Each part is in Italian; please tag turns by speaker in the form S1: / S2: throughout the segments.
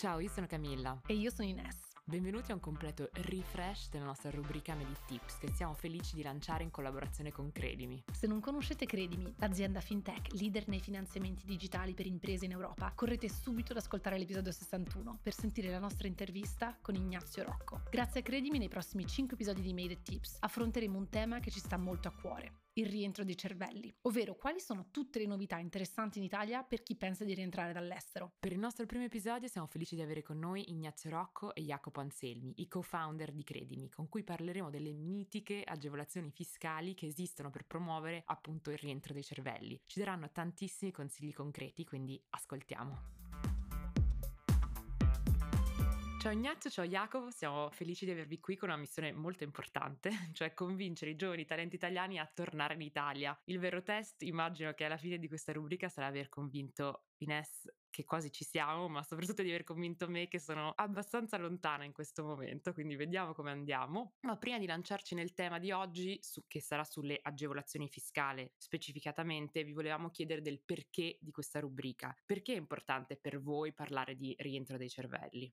S1: Ciao, io sono Camilla.
S2: E io sono Ines.
S1: Benvenuti a un completo refresh della nostra rubrica Medi Tips che siamo felici di lanciare in collaborazione con Credimi.
S2: Se non conoscete Credimi, l'azienda fintech leader nei finanziamenti digitali per imprese in Europa, correte subito ad ascoltare l'episodio 61 per sentire la nostra intervista con Ignazio Rocco. Grazie a Credimi nei prossimi 5 episodi di Made Tips affronteremo un tema che ci sta molto a cuore, il rientro dei cervelli, ovvero quali sono tutte le novità interessanti in Italia per chi pensa di rientrare dall'estero.
S1: Per il nostro primo episodio siamo felici di avere con noi Ignazio Rocco e Jacopo Anselmi, i co-founder di Credimi, con cui parleremo delle mitiche agevolazioni fiscali che esistono per promuovere appunto il rientro dei cervelli. Ci daranno tantissimi consigli concreti, quindi ascoltiamo. Ciao Ignazio, ciao Jacopo, siamo felici di avervi qui con una missione molto importante, cioè convincere i giovani talenti italiani a tornare in Italia. Il vero test, immagino che alla fine di questa rubrica sarà aver convinto Ines che quasi ci siamo, ma soprattutto di aver convinto me che sono abbastanza lontana in questo momento, quindi vediamo come andiamo. Ma prima di lanciarci nel tema di oggi, su, che sarà sulle agevolazioni fiscali specificatamente, vi volevamo chiedere del perché di questa rubrica. Perché è importante per voi parlare di rientro dei cervelli?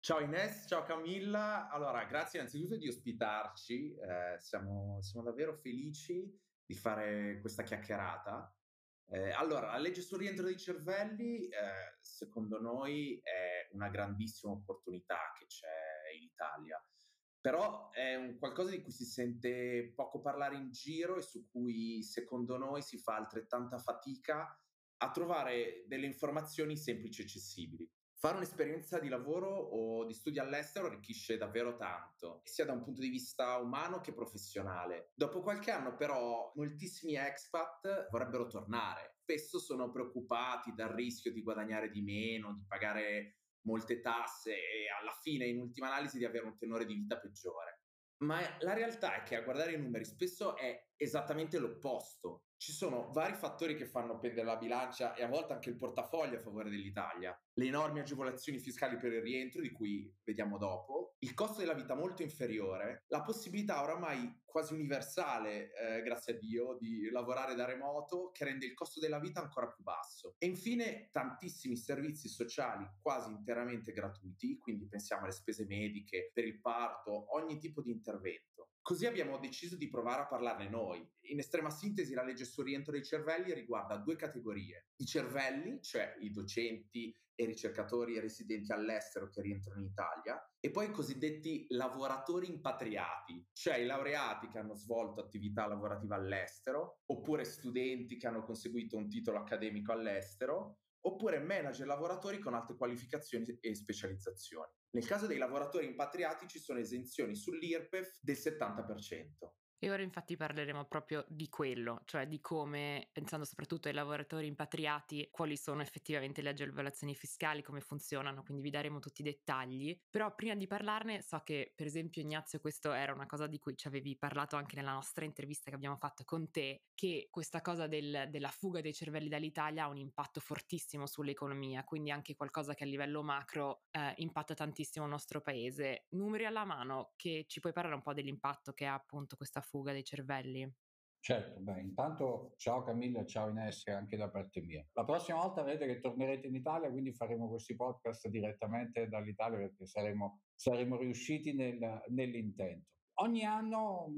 S3: Ciao Ines, ciao Camilla. Allora, grazie innanzitutto di ospitarci, eh, siamo, siamo, davvero felici di fare questa chiacchierata. Eh, allora, la legge sul rientro dei cervelli, eh, secondo noi, è una grandissima opportunità che c'è in Italia, però è un qualcosa di cui si sente poco parlare in giro e su cui, secondo noi, si fa altrettanta fatica a trovare delle informazioni semplici e accessibili. Fare un'esperienza di lavoro o di studio all'estero arricchisce davvero tanto, sia da un punto di vista umano che professionale. Dopo qualche anno però moltissimi expat vorrebbero tornare. Spesso sono preoccupati dal rischio di guadagnare di meno, di pagare molte tasse e alla fine, in ultima analisi, di avere un tenore di vita peggiore. Ma la realtà è che a guardare i numeri spesso è esattamente l'opposto. Ci sono vari fattori che fanno pendere la bilancia e a volte anche il portafoglio a favore dell'Italia. Le enormi agevolazioni fiscali per il rientro, di cui vediamo dopo, il costo della vita molto inferiore, la possibilità oramai quasi universale, eh, grazie a Dio, di lavorare da remoto che rende il costo della vita ancora più basso. E infine tantissimi servizi sociali quasi interamente gratuiti, quindi pensiamo alle spese mediche, per il parto, ogni tipo di intervento. Così abbiamo deciso di provare a parlarne noi. In estrema sintesi, la legge sul rientro dei cervelli riguarda due categorie. I cervelli, cioè i docenti e ricercatori residenti all'estero che rientrano in Italia, e poi i cosiddetti lavoratori impatriati, cioè i laureati che hanno svolto attività lavorativa all'estero, oppure studenti che hanno conseguito un titolo accademico all'estero, oppure manager lavoratori con alte qualificazioni e specializzazioni. Nel caso dei lavoratori impatriati ci sono esenzioni sull'IRPEF del 70%.
S1: E ora infatti parleremo proprio di quello, cioè di come, pensando soprattutto ai lavoratori impatriati, quali sono effettivamente le agevolazioni fiscali, come funzionano, quindi vi daremo tutti i dettagli. Però prima di parlarne so che per esempio Ignazio questo era una cosa di cui ci avevi parlato anche nella nostra intervista che abbiamo fatto con te, che questa cosa del, della fuga dei cervelli dall'Italia ha un impatto fortissimo sull'economia, quindi anche qualcosa che a livello macro eh, impatta tantissimo il nostro paese. Numeri alla mano, che ci puoi parlare un po' dell'impatto che ha appunto questa fuga dei cervelli?
S4: Certo, beh, intanto ciao Camilla, ciao Ines anche da parte mia. La prossima volta vedete che tornerete in Italia, quindi faremo questi podcast direttamente dall'Italia perché saremo, saremo riusciti nel, nell'intento. Ogni anno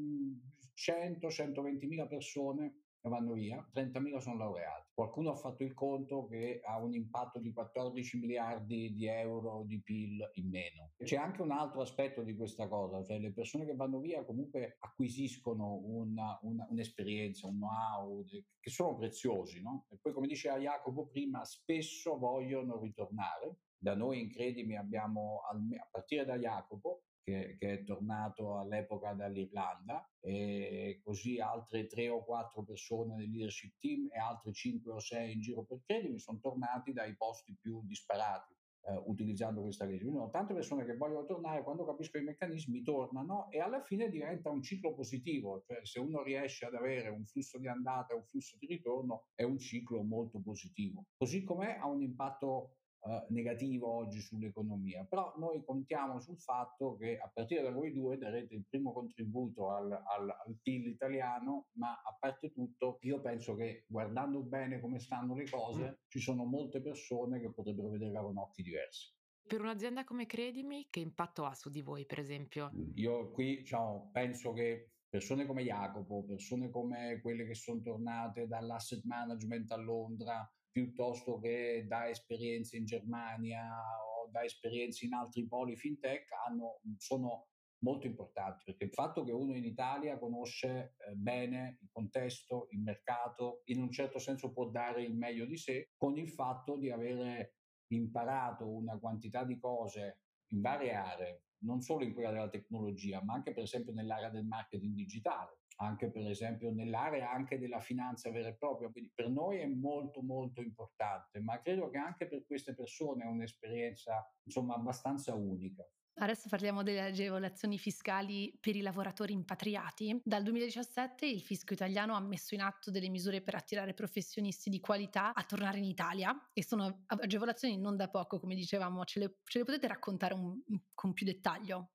S4: 100-120 mila persone vanno via, 30.000 sono laureati. Qualcuno ha fatto il conto che ha un impatto di 14 miliardi di euro di PIL in meno. C'è anche un altro aspetto di questa cosa, cioè le persone che vanno via comunque acquisiscono una, una, un'esperienza, un know-how che sono preziosi, no? E poi come diceva Jacopo prima, spesso vogliono ritornare. Da noi in Credimi abbiamo, a partire da Jacopo, che, che, è tornato all'epoca dall'Irlanda e così altre tre o quattro persone del leadership team e altre cinque o sei in giro per credimi sono tornati dai posti più disparati. Eh, utilizzando questa legge. Quindi ho tante persone che vogliono tornare, quando capiscono i meccanismi tornano e alla fine diventa un ciclo positivo, cioè se uno riesce ad avere un flusso di andata e un flusso di ritorno è un ciclo molto positivo. Così com'è ha un impatto eh, negativo oggi sull'economia, però noi contiamo sul fatto che a partire da voi due darete il primo contributo al, al, al PIL italiano, ma a parte tutto io penso che guardando bene come stanno le cose ci sono molte persone che potrebbero vederla con occhi diversi.
S1: per un'azienda come Credimi, che impatto ha su di voi, per esempio?
S4: Io qui diciamo, penso che persone come Jacopo, persone come quelle che sono tornate dall'asset management a Londra, piuttosto che da esperienze in Germania o da esperienze in altri poli fintech, hanno, sono molto importanti perché il fatto che uno in Italia conosce eh, bene il contesto, il mercato, in un certo senso può dare il meglio di sé, con il fatto di avere imparato una quantità di cose in varie aree, non solo in quella della tecnologia, ma anche per esempio nell'area del marketing digitale, anche per esempio nell'area anche della finanza vera e propria. Quindi per noi è molto molto importante, ma credo che anche per queste persone è un'esperienza insomma abbastanza unica.
S2: Adesso parliamo delle agevolazioni fiscali per i lavoratori impatriati. Dal 2017 il fisco italiano ha messo in atto delle misure per attirare professionisti di qualità a tornare in Italia e sono agevolazioni non da poco, come dicevamo. Ce le, ce le potete raccontare un, con più dettaglio?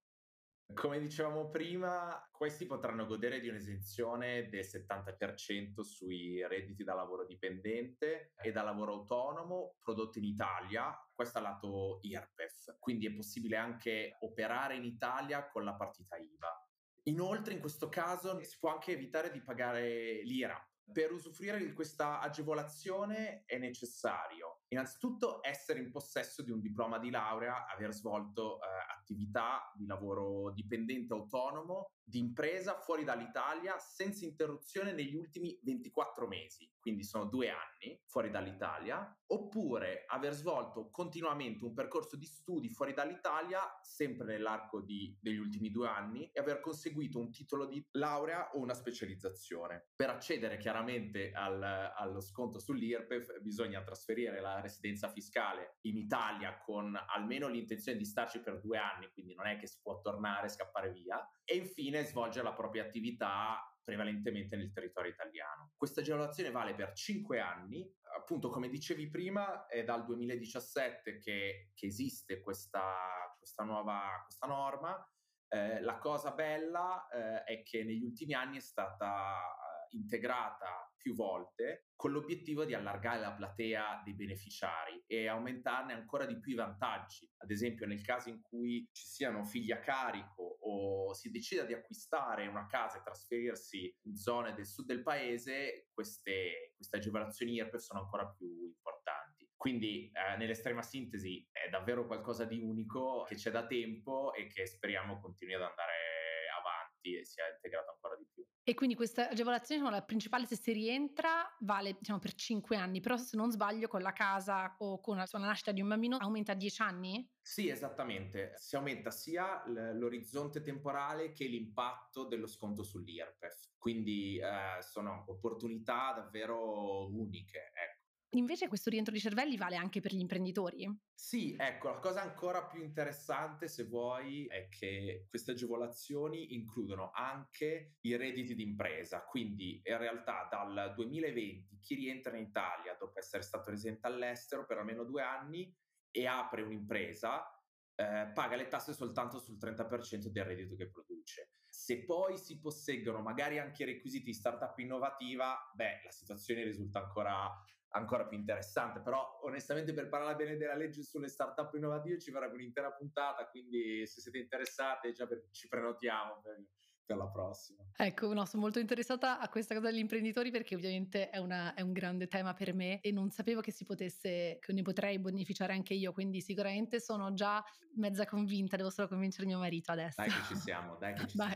S3: Come dicevamo prima, questi potranno godere di un'esenzione del 70% sui redditi da lavoro dipendente e da lavoro autonomo prodotti in Italia, questo è lato IRPEF, quindi è possibile anche operare in Italia con la partita IVA. Inoltre in questo caso si può anche evitare di pagare l'IRAP. Per usufruire di questa agevolazione è necessario innanzitutto essere in possesso di un diploma di laurea, aver svolto eh, attività di lavoro dipendente autonomo di impresa fuori dall'Italia senza interruzione negli ultimi 24 mesi, quindi sono due anni fuori dall'Italia, oppure aver svolto continuamente un percorso di studi fuori dall'Italia, sempre nell'arco di, degli ultimi due anni, e aver conseguito un titolo di laurea o una specializzazione. Per accedere chiaramente al, allo sconto sull'IRPEF bisogna trasferire la residenza fiscale in Italia con almeno l'intenzione di starci per due anni, quindi non è che si può tornare e scappare via, e infine svolgere la propria attività prevalentemente nel territorio italiano. Questa agevolazione vale per cinque anni, appunto come dicevi prima è dal 2017 che, che esiste questa, questa nuova questa norma, eh, la cosa bella eh, è che negli ultimi anni è stata eh, integrata più volte con l'obiettivo di allargare la platea dei beneficiari e aumentarne ancora di più i vantaggi. Ad esempio, nel caso in cui ci siano figli a carico o si decida di acquistare una casa e trasferirsi in zone del sud del paese, queste, queste agevolazioni IRPEF sono ancora più importanti. Quindi, eh, nell'estrema sintesi, è davvero qualcosa di unico che c'è da tempo e che speriamo continui ad andare avanti e sia integrato ancora di più.
S2: E quindi questa agevolazione, diciamo, la principale se si rientra vale diciamo, per 5 anni, però se non sbaglio con la casa o con la, la nascita di un bambino aumenta a 10 anni?
S3: Sì, esattamente. Si aumenta sia l'orizzonte temporale che l'impatto dello sconto sull'IRPEF. Quindi eh, sono opportunità davvero uniche. Ecco.
S2: Invece questo rientro di cervelli vale anche per gli imprenditori?
S3: Sì, ecco, la cosa ancora più interessante, se vuoi, è che queste agevolazioni includono anche i redditi d'impresa, quindi in realtà dal 2020 chi rientra in Italia dopo essere stato residente all'estero per almeno due anni e apre un'impresa, eh, paga le tasse soltanto sul 30% del reddito che produce. Se poi si posseggono magari anche i requisiti di startup innovativa, beh, la situazione risulta ancora ancora più interessante. Però, onestamente, per parlare bene della legge sulle startup innovative ci vorrebbe un'intera puntata. Quindi, se siete interessati, già per, ci prenotiamo per, per la prossima.
S2: Ecco, no, sono molto interessata a questa cosa degli imprenditori perché ovviamente è, una, è, un grande tema per me e non sapevo che si potesse, che ne potrei beneficiare anche io, quindi sicuramente sono già mezza convinta, devo solo convincere mio marito adesso.
S3: Dai che ci siamo, dai che ci siamo.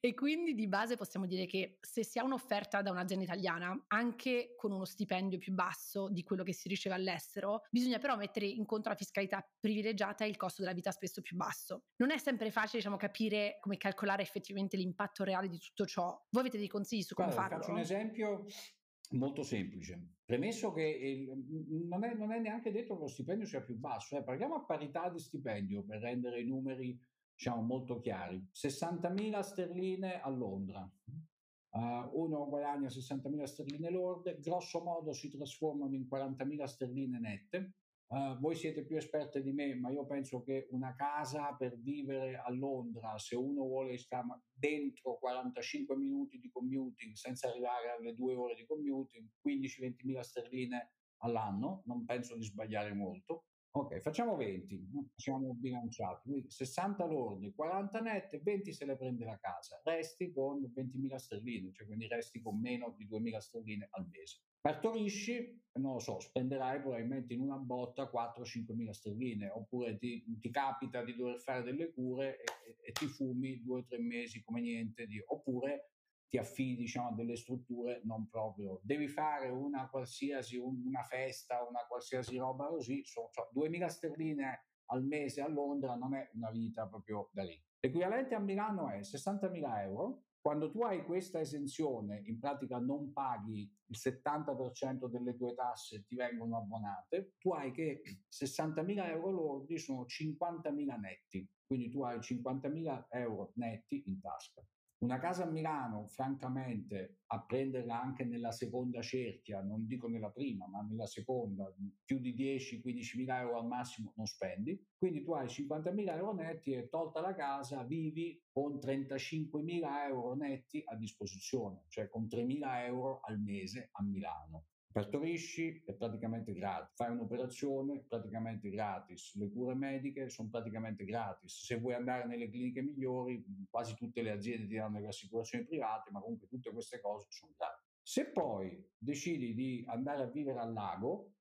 S2: E quindi di base possiamo dire che se si ha un'offerta da un'azienda italiana, anche con uno stipendio più basso di quello che si riceve all'estero, bisogna però mettere in conto la fiscalità privilegiata e il costo della vita spesso più basso. Non è sempre facile diciamo, capire come calcolare effettivamente l'impatto reale di tutto ciò. Voi avete dei consigli su come
S4: Guarda,
S2: farlo?
S4: Faccio un esempio molto semplice. Premesso che il, non, è, non, è, neanche detto che lo stipendio sia più basso, eh. parliamo a parità di stipendio per rendere i numeri diciamo, molto chiari. 60.000 sterline a Londra, uh, uno guadagna 60.000 sterline lorde, grosso modo si trasformano in 40.000 sterline nette. Uh, voi siete più esperte di me, ma io penso che una casa per vivere a Londra, se uno vuole stare dentro 45 minuti di commuting senza arrivare alle due ore di commuting, 15-20 mila sterline all'anno, non penso di sbagliare molto. Ok, facciamo 20, siamo bilanciati, quindi 60 lordi, 40 nette, 20 se le prende la casa, resti con 20.000 sterline, cioè quindi resti con meno di 2.000 sterline al mese. Partorisci, non lo so, spenderai probabilmente in una botta 4-5 mila sterline, oppure ti, ti, capita di dover fare delle cure e, e ti fumi due o tre mesi come niente, di, oppure ti affidi diciamo, a delle strutture non proprio. Devi fare una qualsiasi, una festa, una qualsiasi roba così, so, cioè, 2000 sterline al mese a Londra non è una vita proprio da lì. L'equivalente a Milano è 60.000 euro. Quando tu hai questa esenzione, in pratica non paghi il 70% delle tue tasse ti vengono abbonate, tu hai che 60.000 euro lordi sono 50.000 netti, quindi tu hai 50.000 euro netti in tasca. Una casa a Milano, francamente, a prenderla anche nella seconda cerchia, non dico nella prima, ma nella seconda, più di 10-15 mila euro al massimo non spendi. Quindi tu hai 50 mila euro netti e tolta la casa vivi con 35 mila euro netti a disposizione, cioè con 3 mila euro al mese a Milano. Partorisci è praticamente gratis, fai un'operazione praticamente gratis, le cure mediche sono praticamente gratis, se vuoi andare nelle cliniche migliori quasi tutte le aziende ti danno le assicurazioni private, ma comunque tutte queste cose sono gratis. Se poi decidi di andare a vivere al lago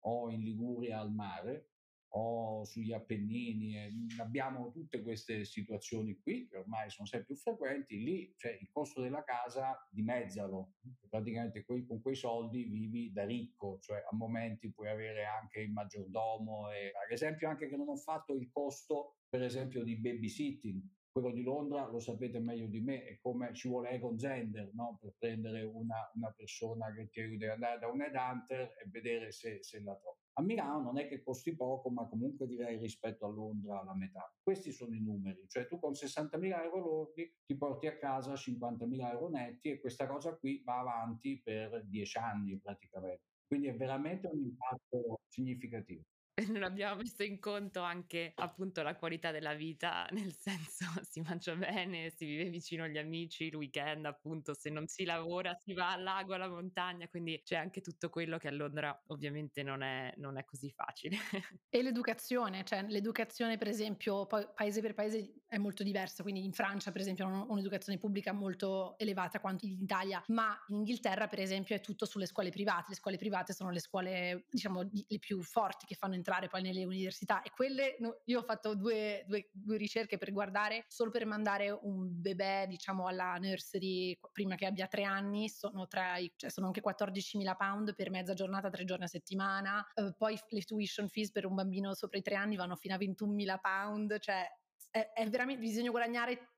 S4: o in Liguria al mare, o sugli Appennini, e abbiamo tutte queste situazioni qui che ormai sono sempre più frequenti, lì cioè, il costo della casa dimezzalo, praticamente quei, con quei soldi vivi da ricco, cioè a momenti puoi avere anche il maggiordomo e ad esempio anche che non ho fatto il costo per esempio di babysitting, quello di Londra lo sapete meglio di me, è come ci vuole Egon Zender no? per prendere una, una, persona che ti aiuta ad andare da un headhunter e vedere se, se la trova. A Milano non è che costi poco, ma comunque direi rispetto a Londra la metà. Questi sono i numeri, cioè tu con 60.000 euro lordi ti porti a casa 50.000 euro netti e questa cosa qui va avanti per 10 anni praticamente. Quindi è veramente un impatto significativo
S1: non abbiamo messo in conto anche appunto la qualità della vita, nel senso si mangia bene, si vive vicino agli amici, il weekend appunto se non si lavora si va al lago, alla montagna, quindi c'è anche tutto quello che a Londra ovviamente non è, non è così facile.
S2: e l'educazione, cioè l'educazione per esempio poi, paese per paese è molto diversa, quindi in Francia per esempio hanno un'educazione pubblica molto elevata quanto in Italia, ma in Inghilterra per esempio è tutto sulle scuole private, le scuole private sono le scuole diciamo le più forti che fanno entrare entrare poi nelle università. E quelle io ho fatto due, due, due, ricerche per guardare solo per mandare un bebè diciamo alla nursery prima che abbia tre anni sono, i, cioè sono anche 14.000 pound per mezza giornata tre giorni a settimana. Uh, poi le tuition fees per un bambino sopra i tre anni vanno fino a 21.000 pound cioè è, è veramente bisogna guadagnare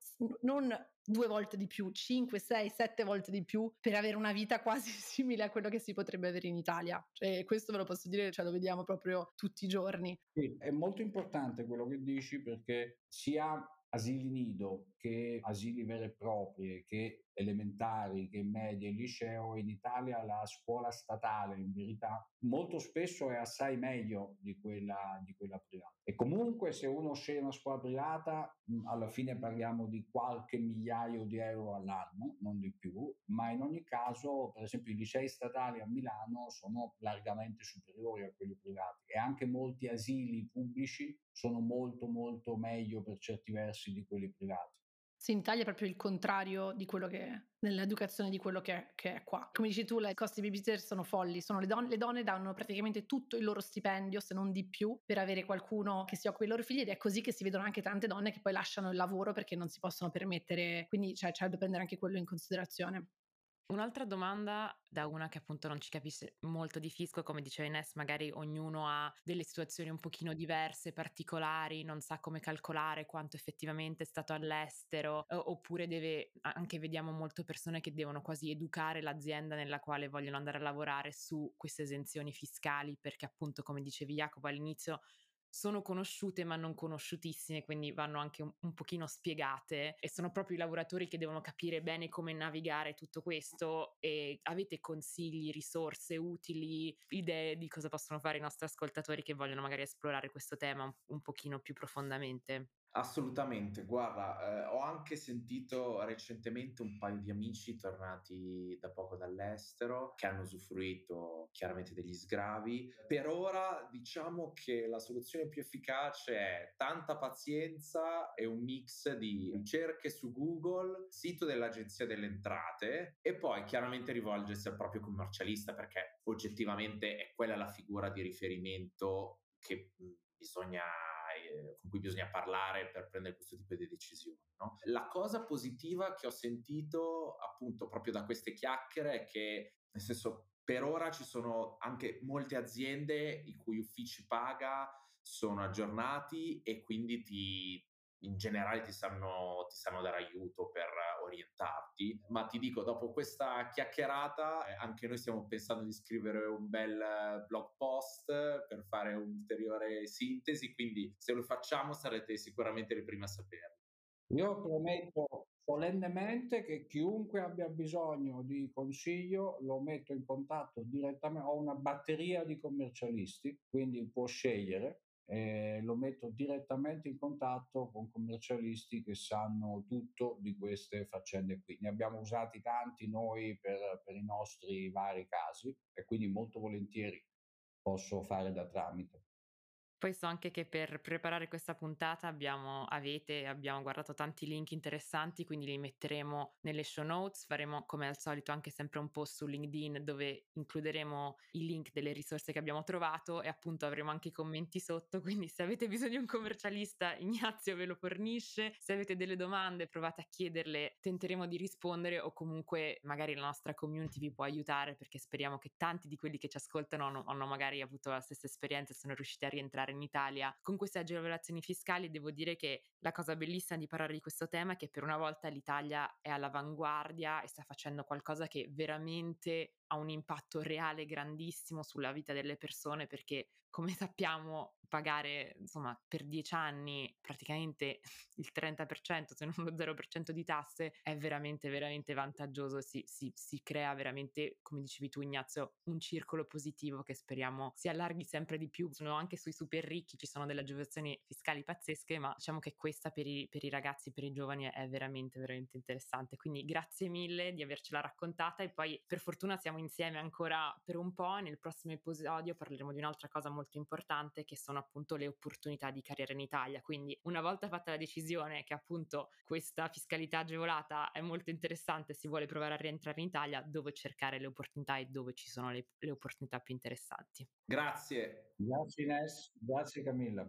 S2: non due volte di più, 5, 6, 7 volte di più per avere una vita quasi simile a quello che si potrebbe avere in Italia. Cioè, questo ve lo posso dire, cioè, lo vediamo proprio tutti i giorni.
S4: Sì, è molto importante quello che dici perché sia asili nido che asili veri e propri, che elementari, che medie e liceo, in Italia la scuola statale in verità molto spesso è assai meglio di quella, di quella privata. E comunque se uno sceglie una scuola privata, alla fine parliamo di qualche migliaio di euro all'anno, non di più, ma in ogni caso, per esempio, i licei statali a Milano sono largamente superiori a quelli privati e anche molti asili pubblici sono molto molto meglio per certi versi di quelli privati.
S2: Sì, in Italia è proprio il contrario di quello che è, nell'educazione di quello che è, che è qua. Come dici tu, i costi babysitter sono folli, sono le, donne, le donne danno praticamente tutto il loro stipendio, se non di più, per avere qualcuno che si occupi dei loro figli ed è così che si vedono anche tante donne che poi lasciano il lavoro perché non si possono permettere, quindi cioè, c'è da prendere anche quello in considerazione.
S1: Un'altra domanda da una che appunto non ci capisce molto di fisco, come diceva Ines, magari ognuno ha delle situazioni un pochino diverse, particolari, non sa come calcolare quanto effettivamente è stato all'estero, oppure deve, anche vediamo molte persone che devono quasi educare l'azienda nella quale vogliono andare a lavorare su queste esenzioni fiscali, perché appunto, come dicevi Jacopo all'inizio, sono conosciute ma non conosciutissime, quindi vanno anche un, un, pochino spiegate e sono proprio i lavoratori che devono capire bene come navigare tutto questo e avete consigli, risorse utili, idee di cosa possono fare i nostri ascoltatori che vogliono magari esplorare questo tema un, un pochino più profondamente?
S3: Assolutamente, guarda, eh, ho anche sentito recentemente un paio di amici tornati da poco dall'estero che hanno usufruito chiaramente degli sgravi. Per ora diciamo che la soluzione più efficace è tanta pazienza e un mix di ricerche su Google, sito dell'Agenzia delle Entrate e poi chiaramente rivolgersi al proprio commercialista perché oggettivamente è quella la figura di riferimento che bisogna eh, con cui bisogna parlare per prendere questo tipo di decisioni. No? La cosa positiva che ho sentito appunto proprio da queste chiacchiere è che, nel senso, per ora ci sono anche molte aziende i cui uffici paga sono aggiornati e quindi ti, in generale ti sanno, ti sanno dare aiuto per orientarti, ma ti dico, dopo questa chiacchierata, eh, anche noi stiamo pensando di scrivere un bel eh, blog post per fare un'ulteriore sintesi, quindi se lo facciamo sarete sicuramente le prime a saperlo.
S4: Io prometto solennemente che chiunque abbia bisogno di consiglio lo metto in contatto direttamente, ho una batteria di commercialisti, quindi può scegliere eh, lo metto direttamente in contatto con commercialisti che sanno tutto di queste faccende qui. Ne abbiamo usati tanti noi per, per i nostri vari casi e quindi molto volentieri posso fare da tramite.
S1: Poi so anche che per preparare questa puntata abbiamo, avete, abbiamo guardato tanti link interessanti, quindi li metteremo nelle show notes. Faremo come al solito anche sempre un post su LinkedIn dove includeremo i link delle risorse che abbiamo trovato e appunto avremo anche i commenti sotto. Quindi se avete bisogno di un commercialista, Ignazio ve lo fornisce. Se avete delle domande, provate a chiederle, tenteremo di rispondere o comunque magari la nostra community vi può aiutare perché speriamo che tanti di quelli che ci ascoltano hanno, hanno magari avuto la stessa esperienza e sono riusciti a rientrare in Italia. Con queste agevolazioni fiscali, devo dire che la cosa bellissima di parlare di questo tema è che per una volta l'Italia è all'avanguardia e sta facendo qualcosa che veramente ha un impatto reale grandissimo sulla vita delle persone perché come sappiamo pagare insomma per dieci anni praticamente il 30% se non lo 0% di tasse è veramente veramente vantaggioso. Si, si, si crea veramente come dicevi tu Ignazio un circolo positivo che speriamo si allarghi sempre di più. Sono anche sui super ricchi ci sono delle agevolazioni fiscali pazzesche ma diciamo che questa per i, per i ragazzi per i giovani è veramente veramente interessante. Quindi grazie mille di avercela raccontata e poi per fortuna siamo insieme ancora per un po'. Nel prossimo episodio parleremo di un'altra cosa molto importante che sono appunto le opportunità di carriera in Italia. Quindi una volta fatta la decisione che appunto questa fiscalità agevolata è molto interessante, si vuole provare a rientrare in Italia, dove cercare le opportunità e dove ci sono le, le opportunità più interessanti.
S3: Grazie.
S4: Grazie Ines, grazie Camilla.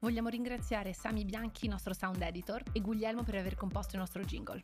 S2: Vogliamo ringraziare Sami Bianchi, nostro sound editor, e Guglielmo per aver composto il nostro jingle.